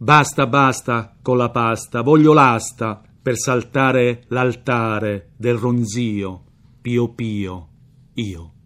Basta, basta con la pasta, voglio l'asta per saltare l'altare del ronzio, pio pio, io.